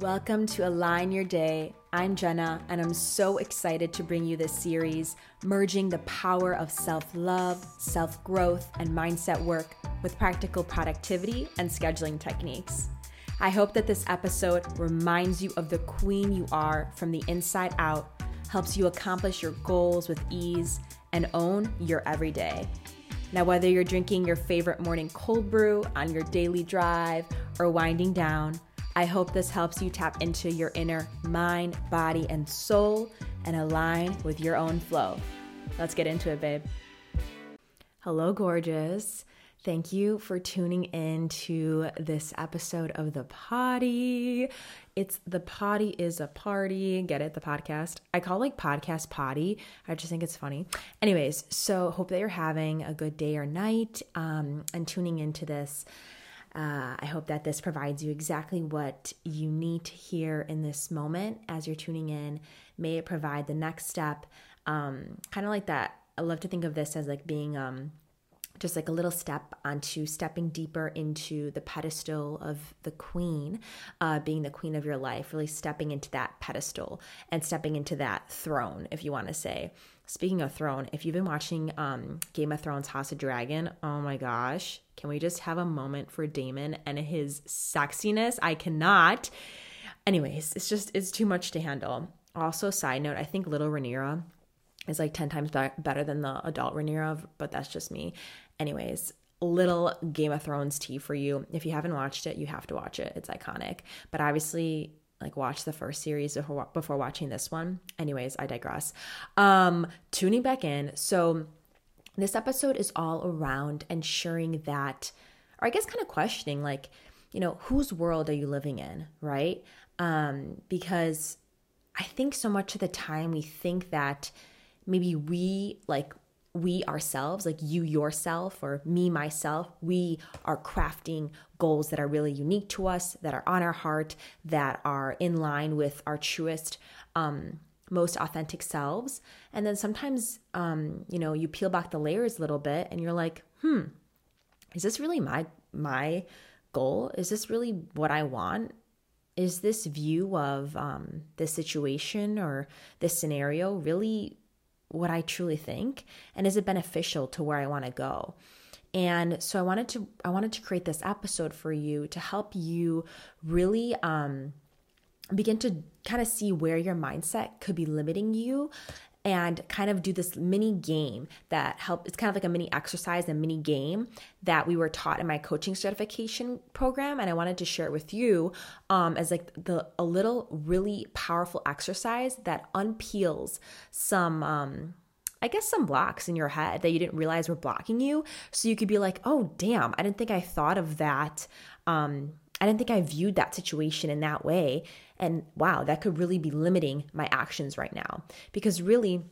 Welcome to Align Your Day. I'm Jenna, and I'm so excited to bring you this series, merging the power of self love, self growth, and mindset work with practical productivity and scheduling techniques. I hope that this episode reminds you of the queen you are from the inside out, helps you accomplish your goals with ease, and own your everyday. Now, whether you're drinking your favorite morning cold brew on your daily drive or winding down, I hope this helps you tap into your inner mind, body, and soul and align with your own flow. Let's get into it, babe. Hello, gorgeous. Thank you for tuning in to this episode of The Potty. It's The Potty is a Party. Get it? The podcast. I call like podcast potty. I just think it's funny. Anyways, so hope that you're having a good day or night um, and tuning into this uh, I hope that this provides you exactly what you need to hear in this moment as you're tuning in. May it provide the next step. Um, kind of like that. I love to think of this as like being um, just like a little step onto stepping deeper into the pedestal of the queen, uh, being the queen of your life, really stepping into that pedestal and stepping into that throne, if you want to say. Speaking of throne, if you've been watching um, Game of Thrones House of Dragon, oh my gosh, can we just have a moment for Daemon and his sexiness? I cannot. Anyways, it's just, it's too much to handle. Also, side note, I think Little Rhaenyra is like 10 times be- better than the adult Rhaenyra, but that's just me. Anyways, little Game of Thrones tea for you. If you haven't watched it, you have to watch it. It's iconic. But obviously, like watch the first series before, before watching this one. Anyways, I digress. Um, tuning back in. So this episode is all around ensuring that, or I guess kind of questioning, like, you know, whose world are you living in, right? Um, because I think so much of the time we think that maybe we like we ourselves, like you yourself or me myself, we are crafting goals that are really unique to us, that are on our heart, that are in line with our truest, um, most authentic selves. And then sometimes, um, you know, you peel back the layers a little bit, and you're like, hmm, is this really my my goal? Is this really what I want? Is this view of um, this situation or this scenario really what I truly think and is it beneficial to where I want to go? And so I wanted to I wanted to create this episode for you to help you really um begin to kind of see where your mindset could be limiting you and kind of do this mini game that help it's kind of like a mini exercise and mini game that we were taught in my coaching certification program and i wanted to share it with you um, as like the a little really powerful exercise that unpeels some um, I guess some blocks in your head that you didn't realize were blocking you. So you could be like, oh, damn, I didn't think I thought of that. Um, I didn't think I viewed that situation in that way. And wow, that could really be limiting my actions right now. Because really,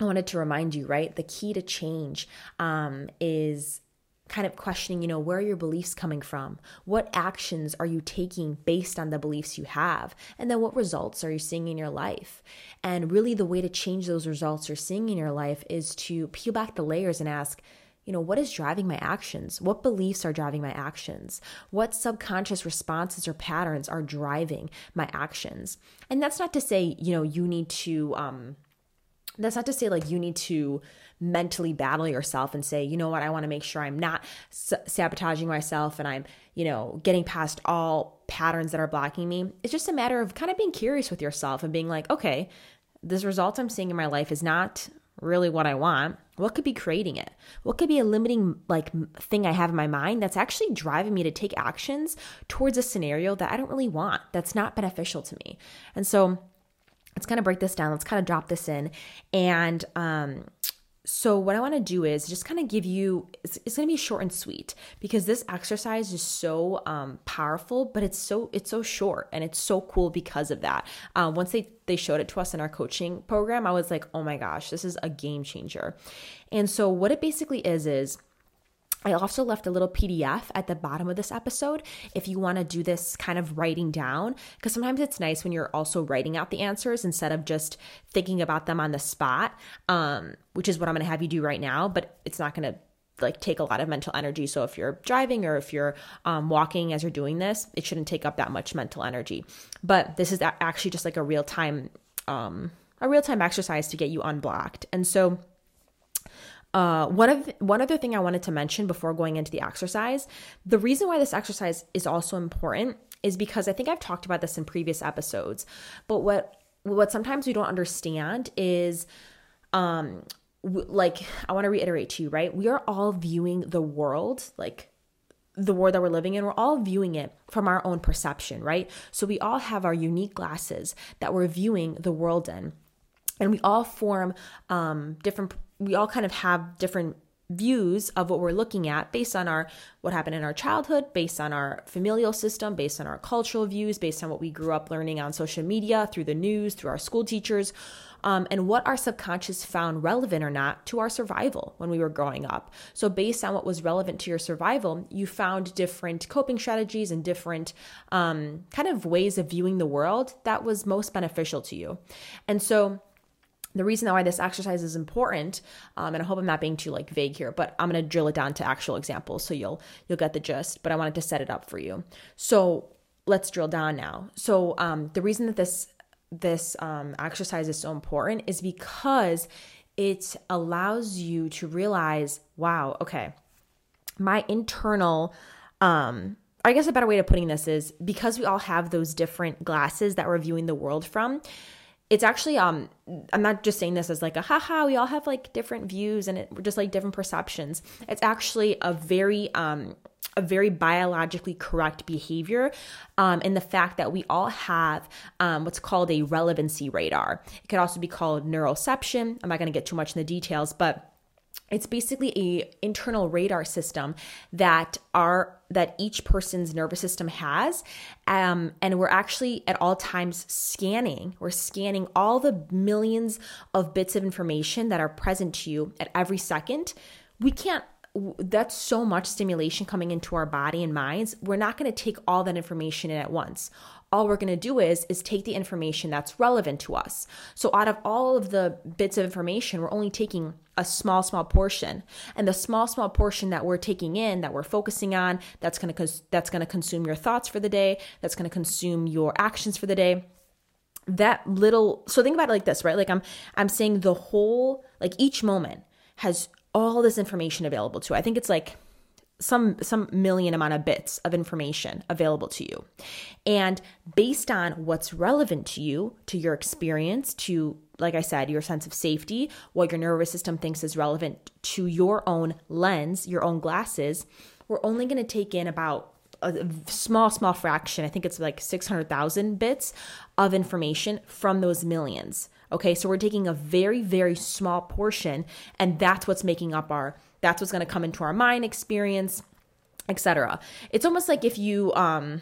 I wanted to remind you, right? The key to change um, is kind of questioning, you know, where are your beliefs coming from? What actions are you taking based on the beliefs you have? And then what results are you seeing in your life? And really, the way to change those results you're seeing in your life is to peel back the layers and ask, you know, what is driving my actions? What beliefs are driving my actions? What subconscious responses or patterns are driving my actions? And that's not to say, you know, you need to, um, that's not to say like you need to mentally battle yourself and say, you know what, I want to make sure I'm not sabotaging myself and I'm, you know, getting past all patterns that are blocking me. It's just a matter of kind of being curious with yourself and being like, okay, this result I'm seeing in my life is not really what I want, what could be creating it? What could be a limiting like thing I have in my mind that's actually driving me to take actions towards a scenario that I don't really want, that's not beneficial to me. And so let's kind of break this down. Let's kind of drop this in and um so what i want to do is just kind of give you it's, it's going to be short and sweet because this exercise is so um, powerful but it's so it's so short and it's so cool because of that. Uh, once they they showed it to us in our coaching program i was like oh my gosh this is a game changer. And so what it basically is is I also left a little PDF at the bottom of this episode if you want to do this kind of writing down, because sometimes it's nice when you're also writing out the answers instead of just thinking about them on the spot, um, which is what I'm going to have you do right now, but it's not going to like take a lot of mental energy. So if you're driving or if you're um, walking as you're doing this, it shouldn't take up that much mental energy. But this is actually just like a real time, um, a real time exercise to get you unblocked. And so. Uh, one of one other thing I wanted to mention before going into the exercise, the reason why this exercise is also important is because I think I've talked about this in previous episodes. But what what sometimes we don't understand is um like I want to reiterate to you, right? We are all viewing the world like the world that we're living in, we're all viewing it from our own perception, right? So we all have our unique glasses that we're viewing the world in. And we all form um, different, we all kind of have different views of what we're looking at based on our what happened in our childhood based on our familial system based on our cultural views based on what we grew up learning on social media through the news through our school teachers um, and what our subconscious found relevant or not to our survival when we were growing up. So based on what was relevant to your survival you found different coping strategies and different um, kind of ways of viewing the world that was most beneficial to you. And so the reason why this exercise is important um, and i hope i'm not being too like vague here but i'm going to drill it down to actual examples so you'll you'll get the gist but i wanted to set it up for you. So let's drill down now. So um, the reason that this this um, exercise is so important is because it allows you to realize wow okay my internal um i guess a better way of putting this is because we all have those different glasses that we're viewing the world from it's actually um i'm not just saying this as like a haha we all have like different views and it, just like different perceptions it's actually a very um a very biologically correct behavior um, in the fact that we all have um, what's called a relevancy radar. It could also be called neuroception. I'm not going to get too much in the details, but it's basically a internal radar system that our that each person's nervous system has. Um, and we're actually at all times scanning. We're scanning all the millions of bits of information that are present to you at every second. We can't that's so much stimulation coming into our body and minds. We're not going to take all that information in at once all we're going to do is is take the information that's relevant to us. So out of all of the bits of information we're only taking a small small portion. And the small small portion that we're taking in that we're focusing on that's going to cons- that's going to consume your thoughts for the day that's going to consume your actions for the day. That little so think about it like this right? Like i'm i'm saying the whole like each moment has all this information available to. I think it's like some some million amount of bits of information available to you. And based on what's relevant to you, to your experience, to like I said, your sense of safety, what your nervous system thinks is relevant to your own lens, your own glasses, we're only going to take in about a small, small fraction. I think it's like 600,000 bits of information from those millions. Okay, so we're taking a very, very small portion, and that's what's making up our, that's what's gonna come into our mind experience, etc. It's almost like if you, um,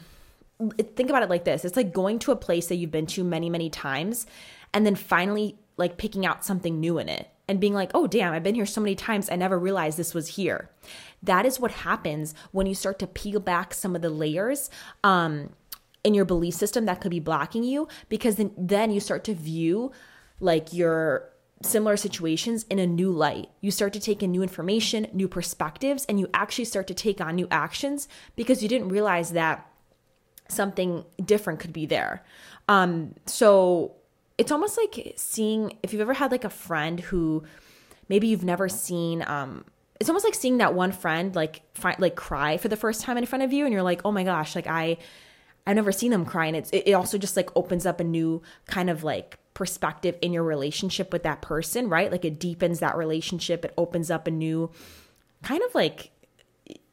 think about it like this it's like going to a place that you've been to many, many times, and then finally like picking out something new in it and being like, oh, damn, I've been here so many times, I never realized this was here. That is what happens when you start to peel back some of the layers. Um, in your belief system that could be blocking you because then, then you start to view like your similar situations in a new light. You start to take in new information, new perspectives, and you actually start to take on new actions because you didn't realize that something different could be there. Um, so it's almost like seeing if you've ever had like a friend who maybe you've never seen. Um, it's almost like seeing that one friend like fi- like cry for the first time in front of you, and you're like, oh my gosh, like I. I've never seen them cry, and it's it also just like opens up a new kind of like perspective in your relationship with that person, right? Like it deepens that relationship. It opens up a new kind of like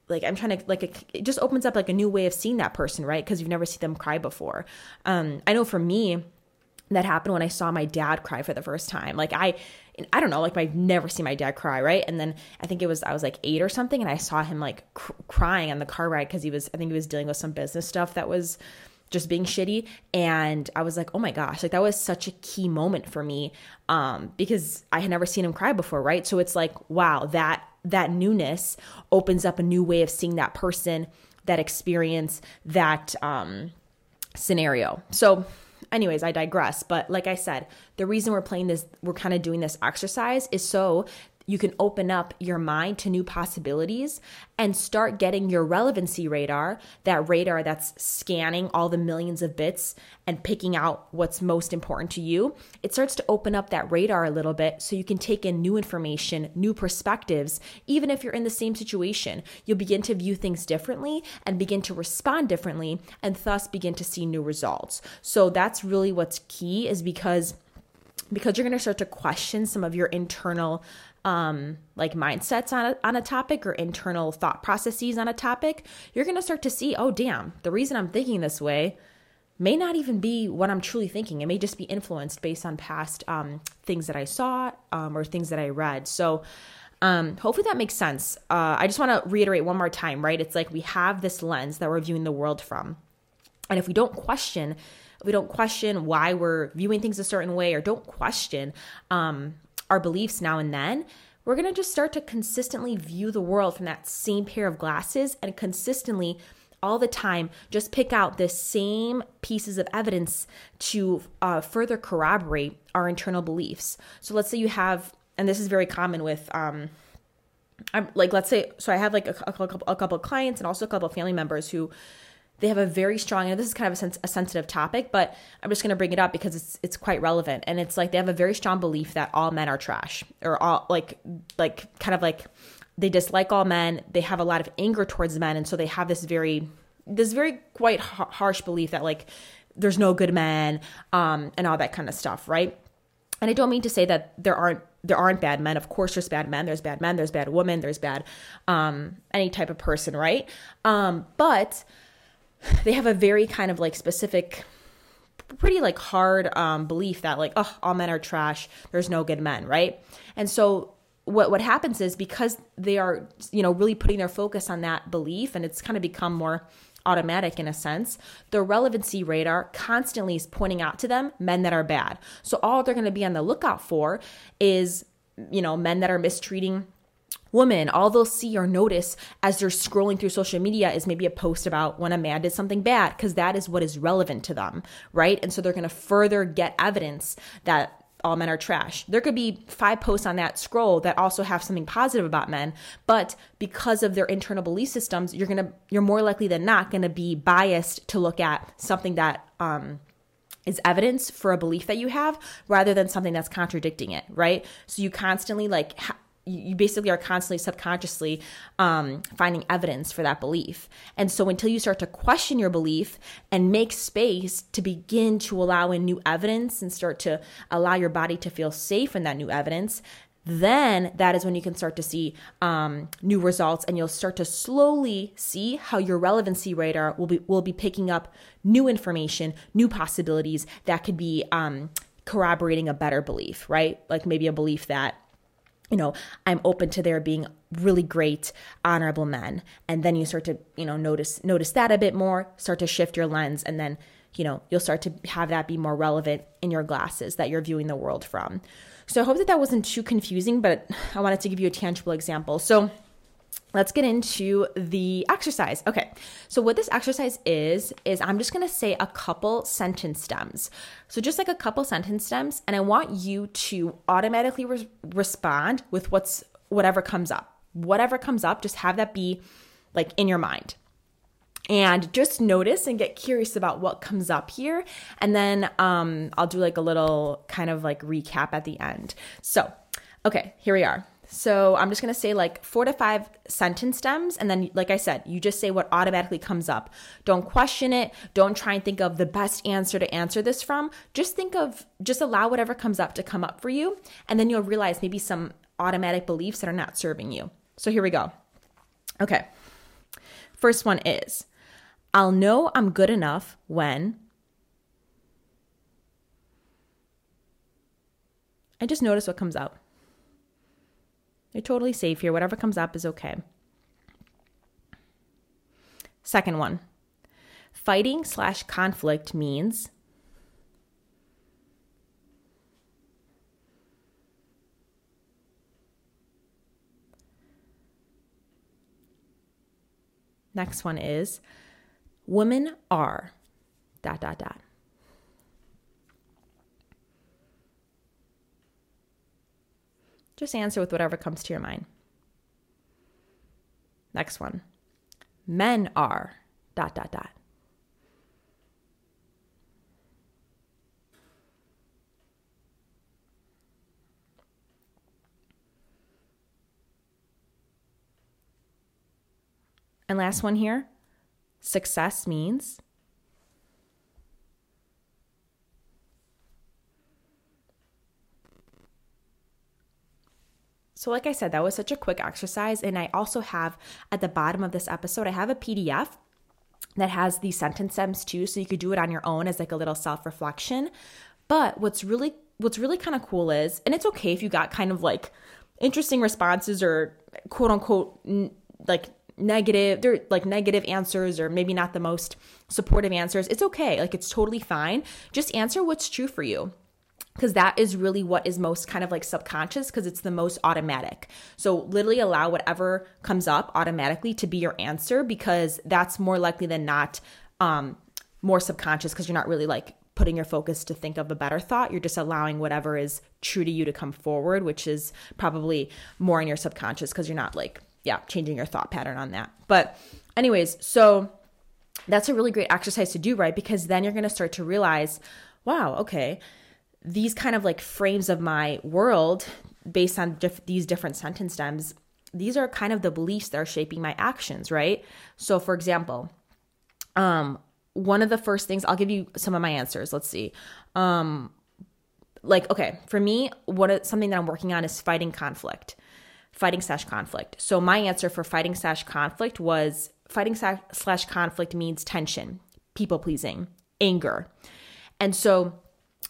like I'm trying to like it just opens up like a new way of seeing that person, right? Because you've never seen them cry before. Um, I know for me, that happened when I saw my dad cry for the first time. Like I, I don't know, like I've never seen my dad cry, right? And then I think it was I was like eight or something, and I saw him like cr- crying on the car ride because he was I think he was dealing with some business stuff that was just being shitty. And i was like oh my gosh like that was such a key moment for me um because i had never seen him cry before right? So it's like wow that that newness opens up a new way of seeing that person that experience that um scenario. So anyways i digress. But like i said the reason we're playing this we're kind of doing this exercise is so you can open up your mind to new possibilities and start getting your relevancy radar, that radar that's scanning all the millions of bits and picking out what's most important to you. It starts to open up that radar a little bit so you can take in new information, new perspectives, even if you're in the same situation. You'll begin to view things differently and begin to respond differently and thus begin to see new results. So that's really what's key is because because you're going to start to question some of your internal um, like mindsets on a, on a topic or internal thought processes on a topic, you're going to start to see, oh, damn, the reason I'm thinking this way may not even be what I'm truly thinking. It may just be influenced based on past um, things that I saw um, or things that I read. So, um, hopefully that makes sense. Uh, I just want to reiterate one more time, right? It's like we have this lens that we're viewing the world from. And if we don't question we don't question why we're viewing things a certain way or don't question um, our beliefs now and then, we're going to just start to consistently view the world from that same pair of glasses and consistently all the time just pick out the same pieces of evidence to uh, further corroborate our internal beliefs. So let's say you have, and this is very common with, um, I'm like, let's say, so I have like a, a, couple, a couple of clients and also a couple of family members who they have a very strong and this is kind of a, a sensitive topic but i'm just going to bring it up because it's it's quite relevant and it's like they have a very strong belief that all men are trash or all like like kind of like they dislike all men they have a lot of anger towards men and so they have this very this very quite harsh belief that like there's no good men um and all that kind of stuff right and i don't mean to say that there aren't there aren't bad men. Of course, there's bad men. There's bad men. There's bad women. There's bad um, any type of person, right? Um, but they have a very kind of like specific pretty like hard um, belief that like oh all men are trash. There's no good men right? And so what what happens is because they are you know really putting their focus on that belief and it's kind of become more automatic in a sense the relevancy radar constantly is pointing out to them men that are bad. So all they're going to be on the lookout for is you know men that are mistreating woman, all they'll see or notice as they're scrolling through social media is maybe a post about when a man did something bad, because that is what is relevant to them, right? And so they're going to further get evidence that all men are trash. There could be five posts on that scroll that also have something positive about men, but because of their internal belief systems, you're gonna you're more likely than not gonna be biased to look at something that um, is evidence for a belief that you have rather than something that's contradicting it, right? So you constantly like ha- you basically are constantly subconsciously um, finding evidence for that belief. And so until you start to question your belief and make space to begin to allow in new evidence and start to allow your body to feel safe in that new evidence, then that is when you can start to see um, new results and you'll start to slowly see how your relevancy radar will be will be picking up new information new possibilities that could be um, corroborating a better belief right like maybe a belief that you know i'm open to there being really great honorable men. And then you start to you know notice notice that a bit more start to shift your lens. And then you know you'll start to have that be more relevant in your glasses that you're viewing the world from. So i hope that that wasn't too confusing but i wanted to give you a tangible example. So let's get into the exercise. Okay, so what this exercise is, is I'm just gonna say a couple sentence stems. So just like a couple sentence stems, and I want you to automatically re- respond with what's whatever comes up. Whatever comes up, just have that be like in your mind. And just notice and get curious about what comes up here. And then um, I'll do like a little kind of like recap at the end. So, okay, here we are. So I'm just going to say like four to five sentence stems. And then, like I said, you just say what automatically comes up. Don't question it. Don't try and think of the best answer to answer this from. Just think of, just allow whatever comes up to come up for you. And then you'll realize maybe some automatic beliefs that are not serving you. So here we go. Okay. First one is I'll know I'm good enough when. I just notice what comes up. You're totally safe here. Whatever comes up is okay. Second one fighting slash conflict means Next one is women are dot dot dot. Just answer with whatever comes to your mind. Next one. Men are dot dot dot. And last one here success means So, like I said, that was such a quick exercise. And I also have at the bottom of this episode, I have a PDF that has the sentence stems too. So you could do it on your own as like a little self reflection. But what's really, what's really kind of cool is, and it's okay if you got kind of like interesting responses or quote unquote, n- like negative they're like negative answers or maybe not the most supportive answers it's okay like it's totally fine just answer what's true for you because that is really what is most kind of like subconscious because it's the most automatic. So, literally allow whatever comes up automatically to be your answer because that's more likely than not um, more subconscious because you're not really like putting your focus to think of a better thought. You're just allowing whatever is true to you to come forward, which is probably more in your subconscious because you're not like, yeah, changing your thought pattern on that. But, anyways, so that's a really great exercise to do, right? Because then you're going to start to realize, wow, okay these kind of like frames of my world based on diff- these different sentence stems these are kind of the beliefs that are shaping my actions right? So for example um one of the first things i'll give you some of my answers let's see. Um like okay for me what something that i'm working on is fighting conflict fighting slash conflict. So my answer for fighting slash conflict was fighting slash conflict means tension people pleasing anger. And so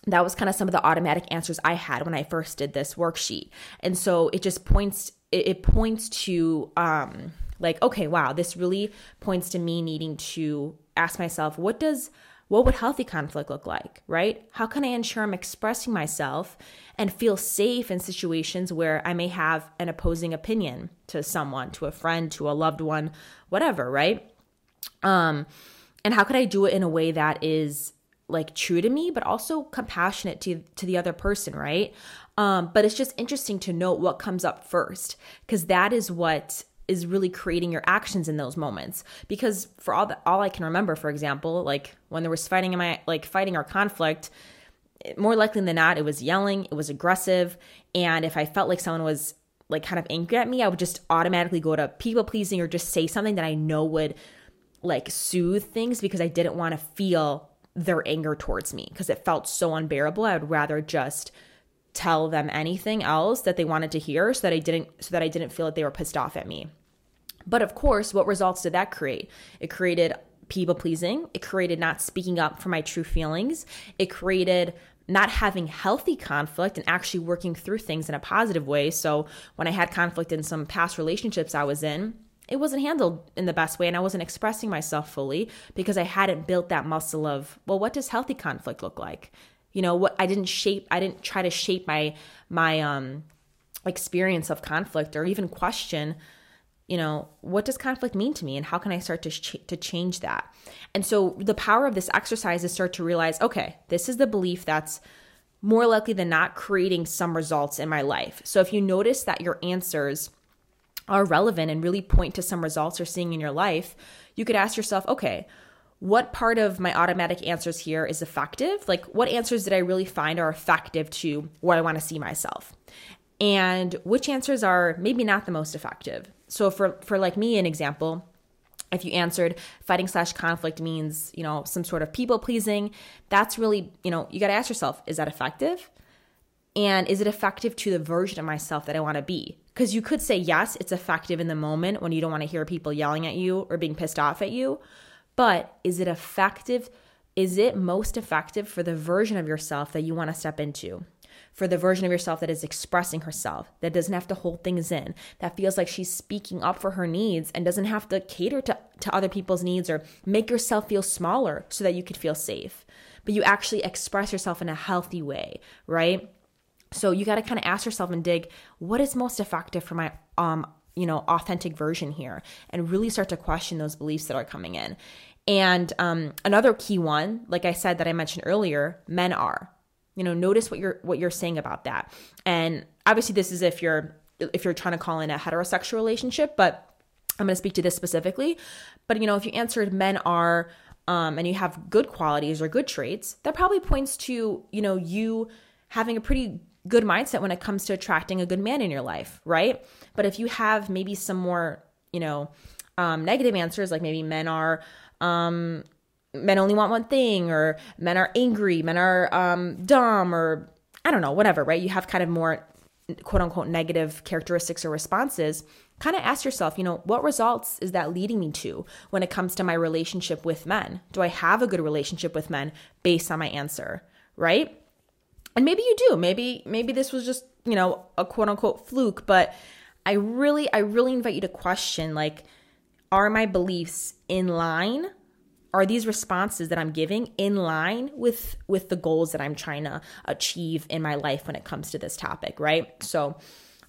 that was kind of some of the automatic answers I had when I first did this worksheet. And so it just points it, points to um like okay, wow, this really points to me needing to ask myself what does what would healthy conflict look like, right? How can I ensure I'm expressing myself and feel safe in situations where I may have an opposing opinion to someone, to a friend, to a loved one, whatever, right? Um and how could I do it in a way that is like true to me but also compassionate to to the other person right? Um but it's just interesting to note what comes up first because that is what is really creating your actions in those moments. Because for all that all I can remember for example like when there was fighting in my like fighting or conflict more likely than not it was yelling it was aggressive and if I felt like someone was like kind of angry at me I would just automatically go to people pleasing or just say something that I know would like soothe things because I didn't want to feel their anger towards me because it felt so unbearable. I would rather just tell them anything else that they wanted to hear so that I didn't so that I didn't feel that they were pissed off at me. But of course, what results did that create? It created people pleasing. It created not speaking up for my true feelings. It created not having healthy conflict and actually working through things in a positive way. So when I had conflict in some past relationships I was in, it wasn't handled in the best way and I wasn't expressing myself fully because I hadn't built that muscle of, well, what does healthy conflict look like? You know, what I didn't shape, I didn't try to shape my my um experience of conflict or even question, you know, what does conflict mean to me and how can I start to ch- to change that? And so the power of this exercise is start to realize, okay, this is the belief that's more likely than not creating some results in my life. So if you notice that your answers are relevant and really point to some results you're seeing in your life, you could ask yourself, okay, what part of my automatic answers here is effective? Like, what answers did I really find are effective to where I want to see myself? And which answers are maybe not the most effective? So, for, for like me, an example, if you answered fighting slash conflict means, you know, some sort of people pleasing, that's really, you know, you got to ask yourself, is that effective? And is it effective to the version of myself that I want to be? Because you could say, yes, it's effective in the moment when you don't want to hear people yelling at you or being pissed off at you. But is it effective? Is it most effective for the version of yourself that you want to step into? For the version of yourself that is expressing herself, that doesn't have to hold things in, that feels like she's speaking up for her needs and doesn't have to cater to, to other people's needs or make yourself feel smaller so that you could feel safe. But you actually express yourself in a healthy way, right? So you got to kind of ask yourself and dig what is most effective for my um you know authentic version here and really start to question those beliefs that are coming in. And um, another key one, like I said that I mentioned earlier, men are. You know, notice what you're what you're saying about that. And obviously this is if you're if you're trying to call in a heterosexual relationship, but I'm going to speak to this specifically. But you know, if you answered men are um, and you have good qualities or good traits, that probably points to you know you having a pretty good mindset when it comes to attracting a good man in your life, right? But if you have maybe some more you know um, negative answers, like maybe men are um, men only want one thing, or men are angry, men are um, dumb, or I don't know, whatever, right? You have kind of more quote unquote negative characteristics or responses kind of ask yourself, you know, what results is that leading me to when it comes to my relationship with men? Do I have a good relationship with men based on my answer, right? And maybe you do. Maybe maybe this was just, you know, a quote unquote fluke, but I really I really invite you to question like are my beliefs in line? Are these responses that I'm giving in line with with the goals that I'm trying to achieve in my life when it comes to this topic, right? So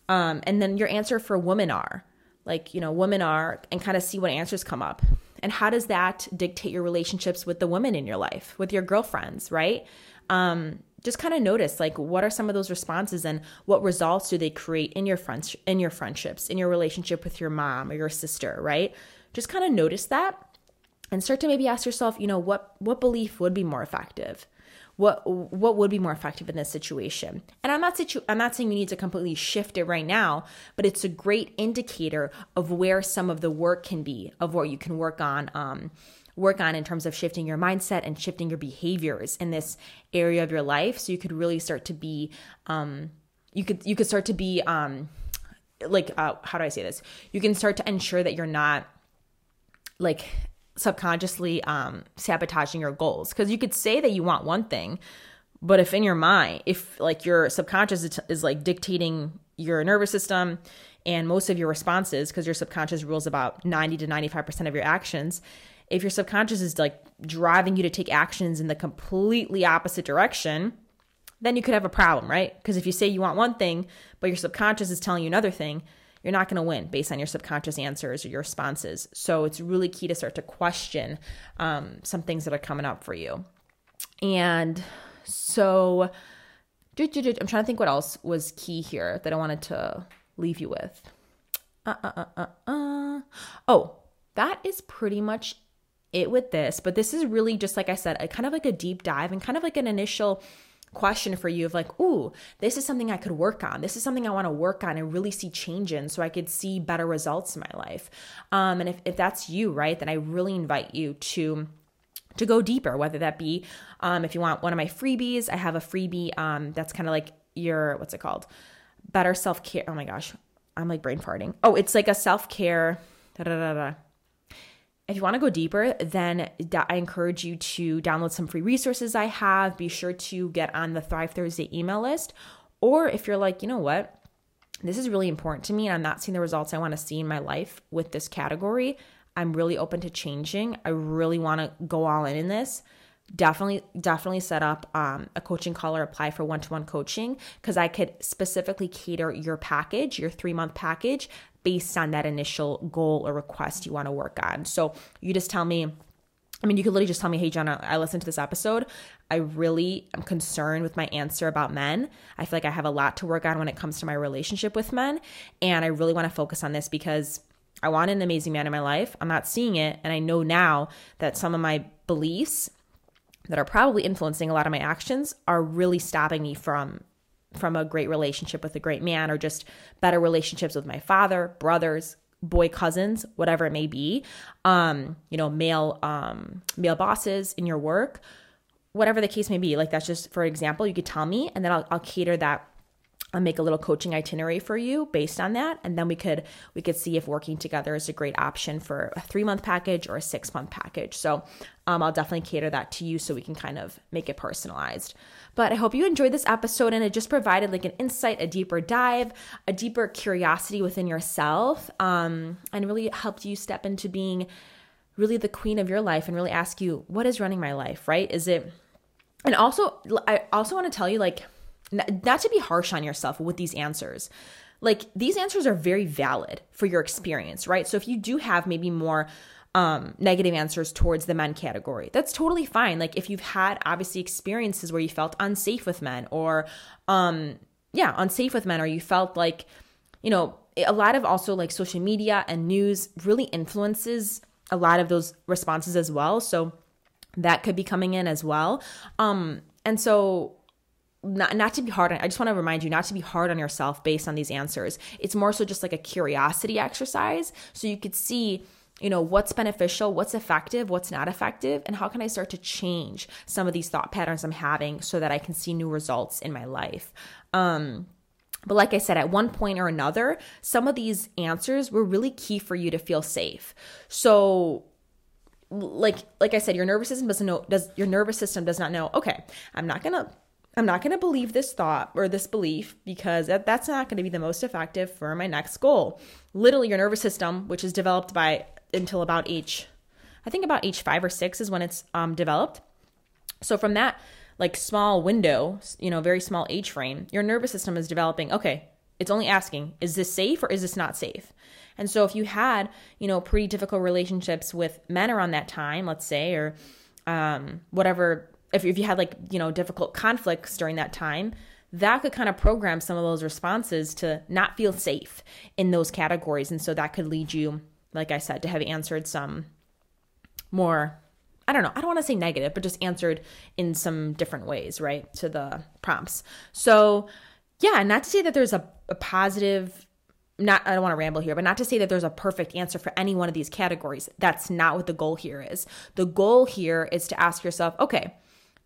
um, and then your answer for women are like, you know, women are, and kind of see what answers come up. And how does that dictate your relationships with the women in your life, with your girlfriends, right? Um, just kind of notice like what are some of those responses and what results do they create in your friends in your friendships in your relationship with your mom or your sister right? Just kind of notice that and start to maybe ask yourself you know what what belief would be more effective? What what would be more effective in this situation? And i'm not situ- i'm not saying you need to completely shift it right now but it's a great indicator of where some of the work can be of what you can work on um, work on in terms of shifting your mindset and shifting your behaviors in this area of your life. So you could really start to be um, you could you could start to be um, like uh, how do i say this? You can start to ensure that you're not like subconsciously um, sabotaging your goals. Because you could say that you want one thing but if in your mind if like your subconscious is, is like dictating your nervous system and most of your responses because your subconscious rules about 90 to 95% of your actions if your subconscious is like driving you to take actions in the completely opposite direction then you could have a problem right because if you say you want one thing but your subconscious is telling you another thing you're not going to win based on your subconscious answers or your responses. So it's really key to start to question um, some things that are coming up for you. And so I'm trying to think what else was key here that I wanted to leave you with. Uh, uh, uh, uh, uh. Oh, that is pretty much it with this. But this is really just like I said, a kind of like a deep dive and kind of like an initial question for you of like, ooh, this is something I could work on. This is something I want to work on and really see change in so I could see better results in my life. Um, and if, if that's you, right, then I really invite you to to go deeper, whether that be um, if you want one of my freebies, I have a freebie um, that's kind of like your, what's it called? Better self care. Oh my gosh, I'm like brain farting. Oh, it's like a self care. Da, da, da, if you want to go deeper, then I encourage you to download some free resources I have. Be sure to get on the Thrive Thursday email list. Or if you're like, you know what, this is really important to me and I'm not seeing the results I want to see in my life with this category, I'm really open to changing. I really want to go all in in this definitely definitely set up um, a coaching call or apply for one-to-one coaching because i could specifically cater your package your three month package based on that initial goal or request you want to work on so you just tell me I mean, you could literally just tell me, hey, Jenna, I listened to this episode. I really am concerned with my answer about men. I feel like I have a lot to work on when it comes to my relationship with men. And I really want to focus on this because I want an amazing man in my life. I'm not seeing it. And I know now that some of my beliefs that are probably influencing a lot of my actions are really stopping me from from a great relationship with a great man or just better relationships with my father, brothers, boy cousins, whatever it may be. Um, you know, male um male bosses in your work, whatever the case may be. Like that's just for example, you could tell me and then I'll, I'll cater that I'll make a little coaching itinerary for you based on that and then we could we could see if working together is a great option for a 3 month package or a 6 month package. So, um, I'll definitely cater that to you so we can kind of make it personalized. But I hope you enjoyed this episode and it just provided like an insight, a deeper dive, a deeper curiosity within yourself, um, and really helped you step into being really the queen of your life and really ask you, what is running my life, right? Is it, and also, I also want to tell you, like, not to be harsh on yourself with these answers. Like, these answers are very valid for your experience, right? So if you do have maybe more, um, negative answers towards the men category. That's totally fine. Like if you've had obviously experiences where you felt unsafe with men or, um, yeah, unsafe with men, or you felt like, you know, a lot of also like social media and news really influences a lot of those responses as well. So that could be coming in as well. Um, and so not, not to be hard on, I just want to remind you not to be hard on yourself based on these answers. It's more so just like a curiosity exercise. So you could see, you know, what's beneficial, what's effective, what's not effective, and how can I start to change some of these thought patterns I'm having so that I can see new results in my life. Um, but like I said, at one point or another, some of these answers were really key for you to feel safe. So like like I said, your nervous system doesn't know does your nervous system does not know, okay, I'm not gonna I'm not going to believe this thought or this belief because that, that's not going to be the most effective for my next goal. Literally, your nervous system, which is developed by until about age, I think about age five or six is when it's um, developed. So from that like small window, you know, very small age frame, your nervous system is developing. Okay, it's only asking, is this safe or is this not safe? And so if you had, you know, pretty difficult relationships with men around that time, let's say, or um, whatever, if, if you had like, you know, difficult conflicts during that time, that could kind of program some of those responses to not feel safe in those categories. And so that could lead you, like I said, to have answered some more I don't know, I don't want to say negative, but just answered in some different ways, right, to the prompts. So, yeah, not to say that there's a, a positive not I don't want to ramble here, but not to say that there's a perfect answer for any one of these categories. That's not what the goal here is. The goal here is to ask yourself, okay,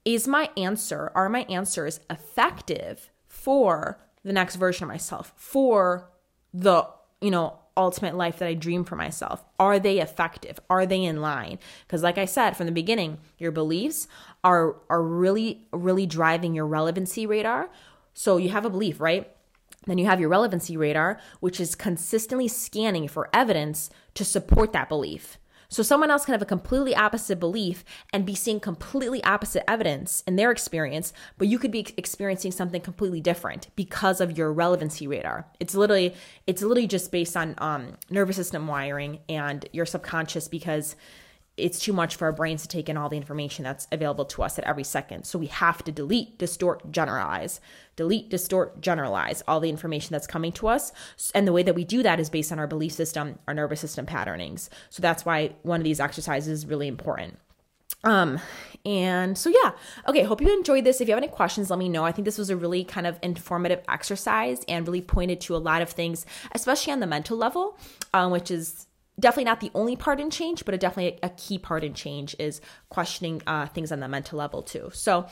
is my answer, are my answers effective for the next version of myself, for the, you know, ultimate life that I dream for myself? Are they effective? Are they in line? Because like I said from the beginning, your beliefs are are really really driving your relevancy radar. So you have a belief, right? Then you have your relevancy radar, which is consistently scanning for evidence to support that belief. So someone else can have a completely opposite belief and be seeing completely opposite evidence in their experience, but you could be experiencing something completely different because of your relevancy radar. It's literally it's literally just based on um, nervous system wiring and your subconscious because it's too much for our brains to take in all the information that's available to us at every second. So we have to delete, distort, generalize. Delete, distort, generalize all the information that's coming to us. And the way that we do that is based on our belief system, our nervous system patternings. So that's why one of these exercises is really important. Um, and so yeah, okay, hope you enjoyed this. If you have any questions, let me know. I think this was a really kind of informative exercise and really pointed to a lot of things, especially on the mental level, um, which is definitely not the only part in change, but a definitely a, key part in change is questioning uh, things on the mental level too. So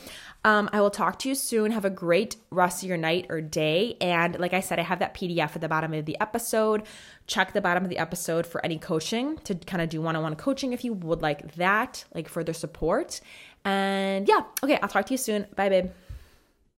um, I will talk to you soon. Have a great rest of your night or day. And like I said, I have that PDF at the bottom of the episode. Check the bottom of the episode for any coaching to kind of do one on one coaching if you would like that, like further support. And yeah, okay, I'll talk to you soon. Bye, babe.